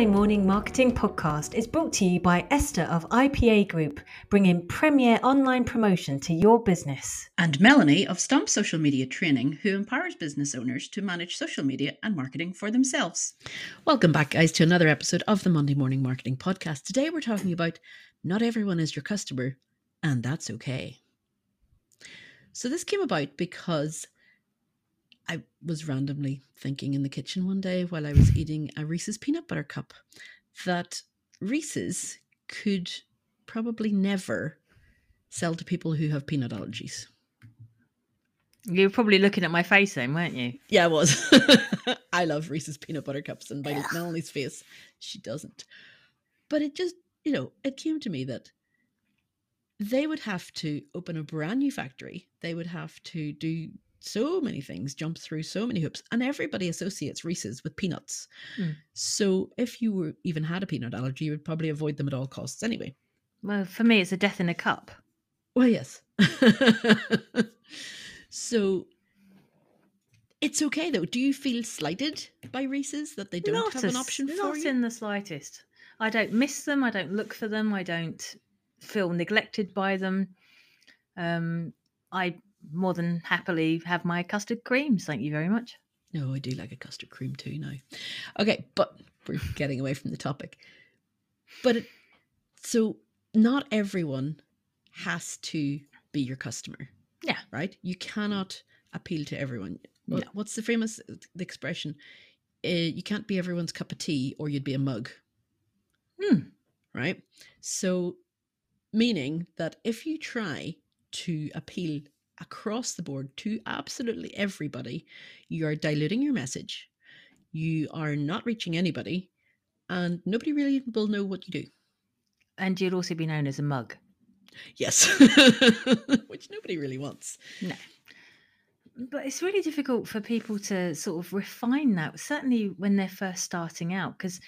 The Monday Morning Marketing Podcast is brought to you by Esther of IPA Group, bringing premier online promotion to your business. And Melanie of Stomp Social Media Training, who empowers business owners to manage social media and marketing for themselves. Welcome back, guys, to another episode of the Monday Morning Marketing Podcast. Today we're talking about not everyone is your customer, and that's okay. So, this came about because I was randomly thinking in the kitchen one day while I was eating a Reese's peanut butter cup that Reese's could probably never sell to people who have peanut allergies. You were probably looking at my face then, weren't you? Yeah, I was. I love Reese's peanut butter cups, and by Melanie's face, she doesn't. But it just, you know, it came to me that they would have to open a brand new factory. They would have to do so many things, jump through so many hoops, and everybody associates Reese's with peanuts. Mm. So if you were even had a peanut allergy, you would probably avoid them at all costs anyway. Well, for me, it's a death in a cup. Well, yes. so it's okay though. Do you feel slighted by Reese's that they don't not have an option for not you? Not in the slightest. I don't miss them. I don't look for them. I don't feel neglected by them. Um, I more than happily have my custard creams. Thank you very much. No, I do like a custard cream too now. Okay, but we're getting away from the topic. But it, so not everyone has to be your customer. Yeah. Right? You cannot appeal to everyone. no. What's the famous the expression? Uh, you can't be everyone's cup of tea or you'd be a mug. Hmm. Right? So, meaning that if you try to appeal across the board to absolutely everybody, you are diluting your message. You are not reaching anybody, and nobody really will know what you do. And you'll also be known as a mug. Yes, which nobody really wants. No. But it's really difficult for people to sort of refine that, certainly when they're first starting out, because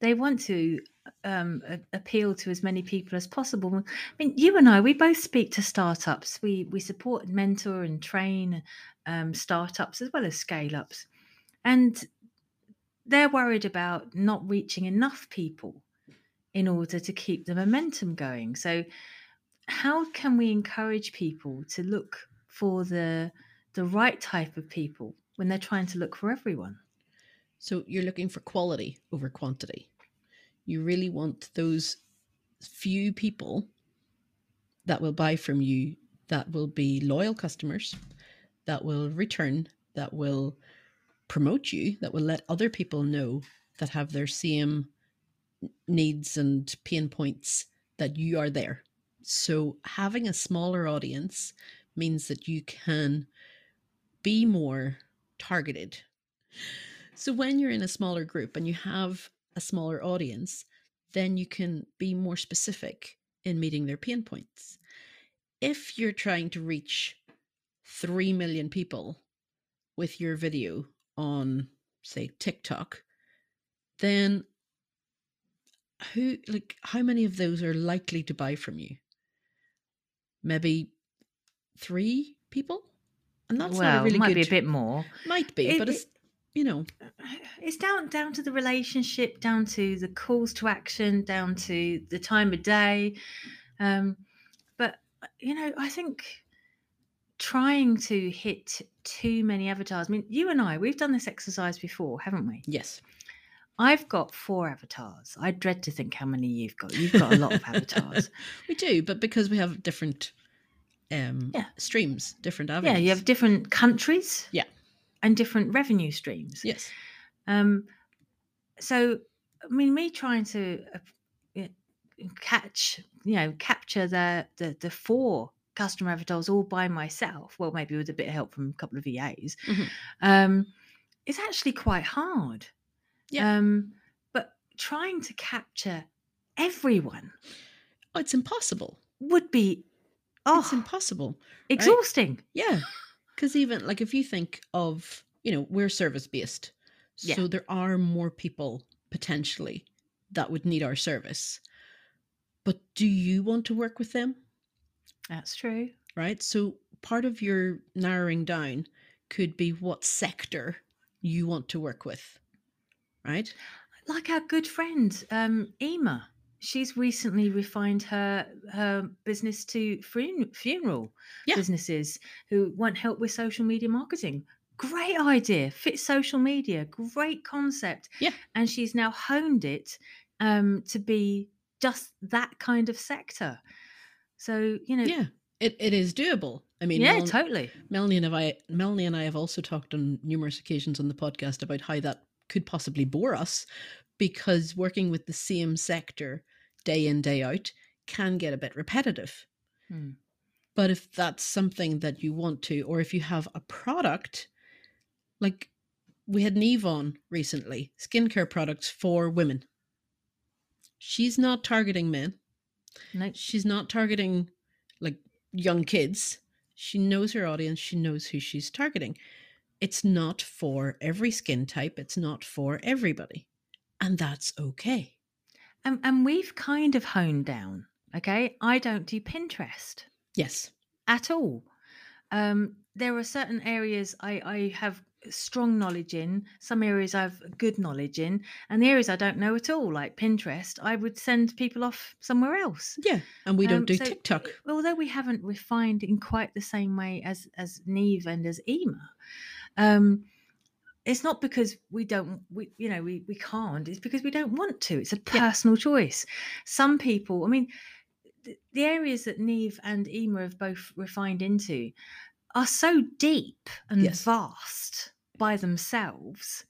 they want to um, appeal to as many people as possible. I mean, you and I, we both speak to startups. We we support and mentor and train um, startups as well as scale ups, and they're worried about not reaching enough people in order to keep the momentum going. So, how can we encourage people to look for the the right type of people when they're trying to look for everyone? So you're looking for quality over quantity. You really want those few people that will buy from you that will be loyal customers, that will return, that will promote you, that will let other people know that have their same needs and pain points that you are there. So having a smaller audience means that you can be more targeted. So when you're in a smaller group and you have a smaller audience, then you can be more specific in meeting their pain points. If you're trying to reach 3 million people with your video on, say, TikTok, then who, like, how many of those are likely to buy from you? Maybe three people? And that's well, not a really might good, be a bit more. Might be, it, but it's you know it's down down to the relationship down to the calls to action down to the time of day um but you know i think trying to hit too many avatars i mean you and i we've done this exercise before haven't we yes I've got four avatars. I dread to think how many you've got. You've got a lot of avatars. we do, but because we have different um yeah. streams, different avenues. Yeah, you have different countries. Yeah and different revenue streams. Yes. Um, so, I mean, me trying to uh, catch, you know, capture the, the the four customer avatars all by myself. Well, maybe with a bit of help from a couple of VAs. Mm-hmm. Um, it's actually quite hard. Yeah. Um, but trying to capture everyone, oh, it's impossible. Would be. Oh, it's impossible. Exhausting. Right? Yeah. Because even like if you think of, you know, we're service based. Yeah. So there are more people potentially that would need our service. But do you want to work with them? That's true. Right. So part of your narrowing down could be what sector you want to work with. Right. like our good friend um, Ema. She's recently refined her her business to fun- funeral Yeah. businesses who want help with social media marketing. Great idea, fit social media, great concept. Yeah. and she's now honed it um, to be just that kind of sector. So you know, Yeah, it, it is doable. I mean, yeah, Mel- totally. Melanie and I, Melanie and I have also talked on numerous occasions on the podcast about how that could possibly bore us, because working with the same sector day in day out can get a bit repetitive. Hmm. But if that's something that you want to, or if you have a product, like we had Neve on recently, skincare products for women. She's not targeting men. No, She's not targeting like young kids. She knows her audience. She knows who she's targeting. It's not for every skin type. It's not for everybody. And that's okay. and and we've kind of honed down. Okay, I don't do Pinterest. Yes. at all. Um, there are certain areas I, I have strong knowledge in, some areas I have good knowledge in, and the areas I don't know at all, like Pinterest, I would send people off somewhere else. Yeah. And we don't Um, do so, TikTok. Although we haven't refined in quite the same way as as Neve and as Ema, um, it's not because we don't we you know we we can't. It's because we don't want to. It's a Yeah. personal choice. Some people, I mean, the, the areas that Neve and Ema have both refined into are so deep and Yes. vast by themselves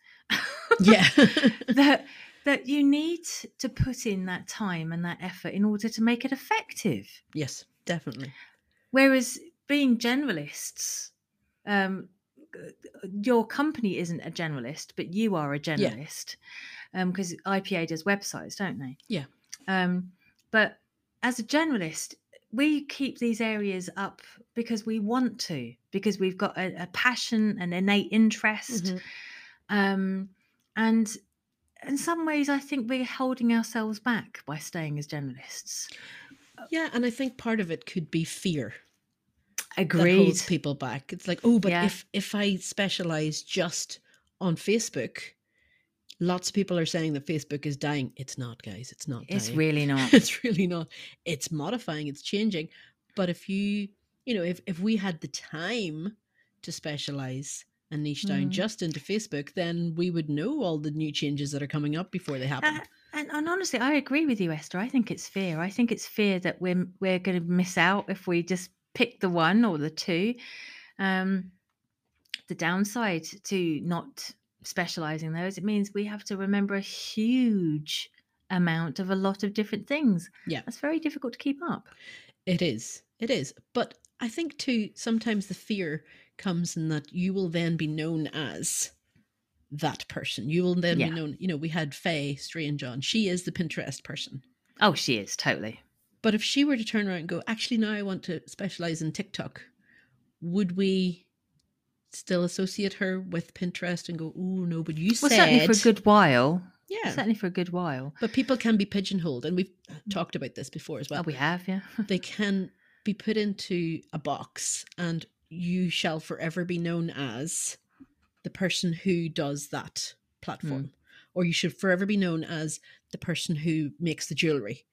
Yeah. that that you need to put in that time and that effort in order to make it effective. yes, definitely. Whereas being generalists, um, your company isn't a generalist, but you are a generalist because IPA does websites, don't they? Yeah. Um, but as a generalist, we keep these areas up because we want to, because we've got a, a passion, an innate interest, Mhm. um, and in some ways, I think we're holding ourselves back by staying as generalists. Yeah. And I think part of it could be fear. That Agreed. holds people back. It's like, oh, but Yeah. if if I specialize just on Facebook, lots of people are saying that Facebook is dying. It's not, guys. It's not. It's dying. really not. it's really not. It's modifying. It's changing. But if you, you know, if if we had the time to specialize and niche down Mm. just into Facebook, then we would know all the new changes that are coming up before they happen. Uh, and, and honestly, I agree with you, Esther. I think it's fear. I think it's fear that we're we're going to miss out if we just pick the one or the two. Um, the downside to not specializing those, it means we have to remember a huge amount of a lot of different things. Yeah. that's very difficult to keep up. It is. It is. But I think too, sometimes the fear comes in that you will then be known as that person. You will then Yeah. be known, you know, we had Faye Strange on. She is the Pinterest person. Oh, she is totally. But if she were to turn around and go, actually, now I want to specialize in TikTok, would we still associate her with Pinterest and go, oh, no, but you Well, said. certainly for a good while. yeah. Certainly for a good while. But people can be pigeonholed. And we've talked about this before as well. oh, we have, yeah. they can be put into a box and you shall forever be known as the person who does that platform hmm. or you should forever be known as the person who makes the jewelry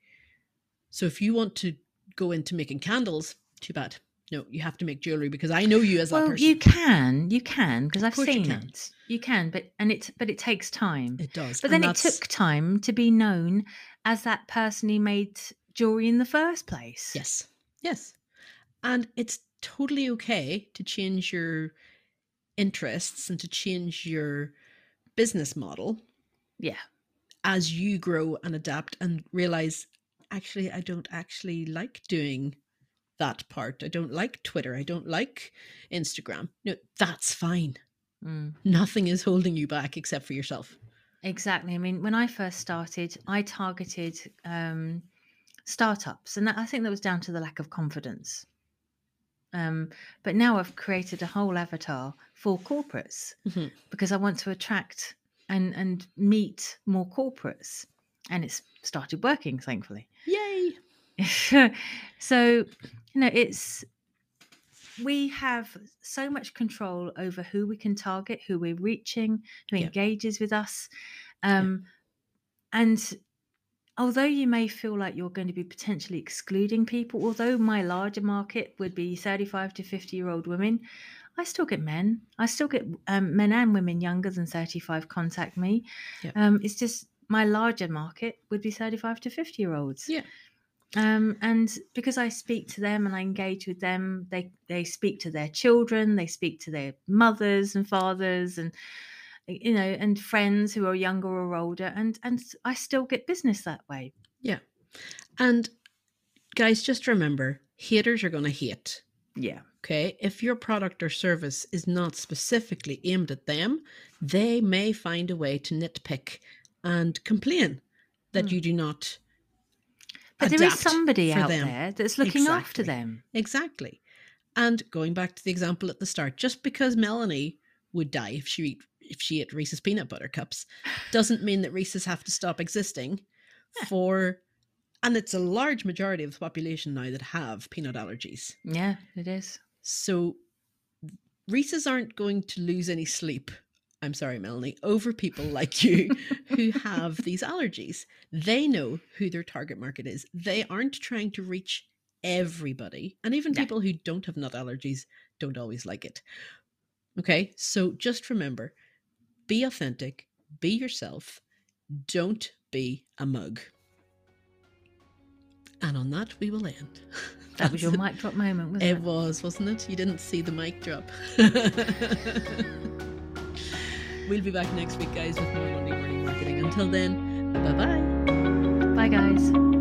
so if you want to go into making candles too bad no you have to make jewelry because i know you as that well, person you can, you can, because I've you seen can. it. You can, but and it, but it takes time. it does But and then it took time to be known as that person who made jewelry in the first place. yes yes and it's totally okay to change your interests and to change your business model Yeah. as you grow and adapt and realize actually i don't actually like doing that part i don't like twitter i don't like instagram no that's fine Mm, nothing is holding you back except for yourself exactly. I mean, when I first started, I targeted um, startups, and that, I think that was down to the lack of confidence. Um, but now I've created a whole avatar for corporates Mhm. because I want to attract and and meet more corporates, and it's started working, thankfully. Yay so you know it's we have so much control over who we can target who we're reaching who Yeah. engages with us um and although you may feel like you're going to be potentially excluding people, although my larger market would be 35 to 50 year old women, I still get men. I still get um, men and women younger than 35 contact me. Yeah. Um, it's just my larger market would be 35 to 50 year olds. Yeah. Um, and because I speak to them and I engage with them, they they speak to their children, they speak to their mothers and fathers, and you know, and friends who are younger or older, and and I still get business that way. Yeah, and guys, just remember haters are going to hate. Yeah, Okay. If your product or service is not specifically aimed at them, they may find a way to nitpick and complain that Mm. you do not. but there is somebody out them. there that's looking after them. Exactly. And going back to the example at the start, just because Melanie would die if she eat, if she ate Reese's peanut butter cups, doesn't mean that Reese's have to stop existing Yeah. for and it's a large majority of the population now that have peanut allergies. Yeah, it is. So Reese's aren't going to lose any sleep. I'm sorry, Melanie, over people like you who have these allergies. They know who their target market is. They aren't trying to reach everybody. And even people who don't have nut allergies don't always like it. Okay, so just remember be authentic, be yourself, don't be a mug. And on that, we will end. That was your mic drop moment, wasn't it it? was, wasn't it? You didn't see the mic drop. we'll be back next week, guys, with more Monday morning marketing. Until then, bye bye. Bye, guys.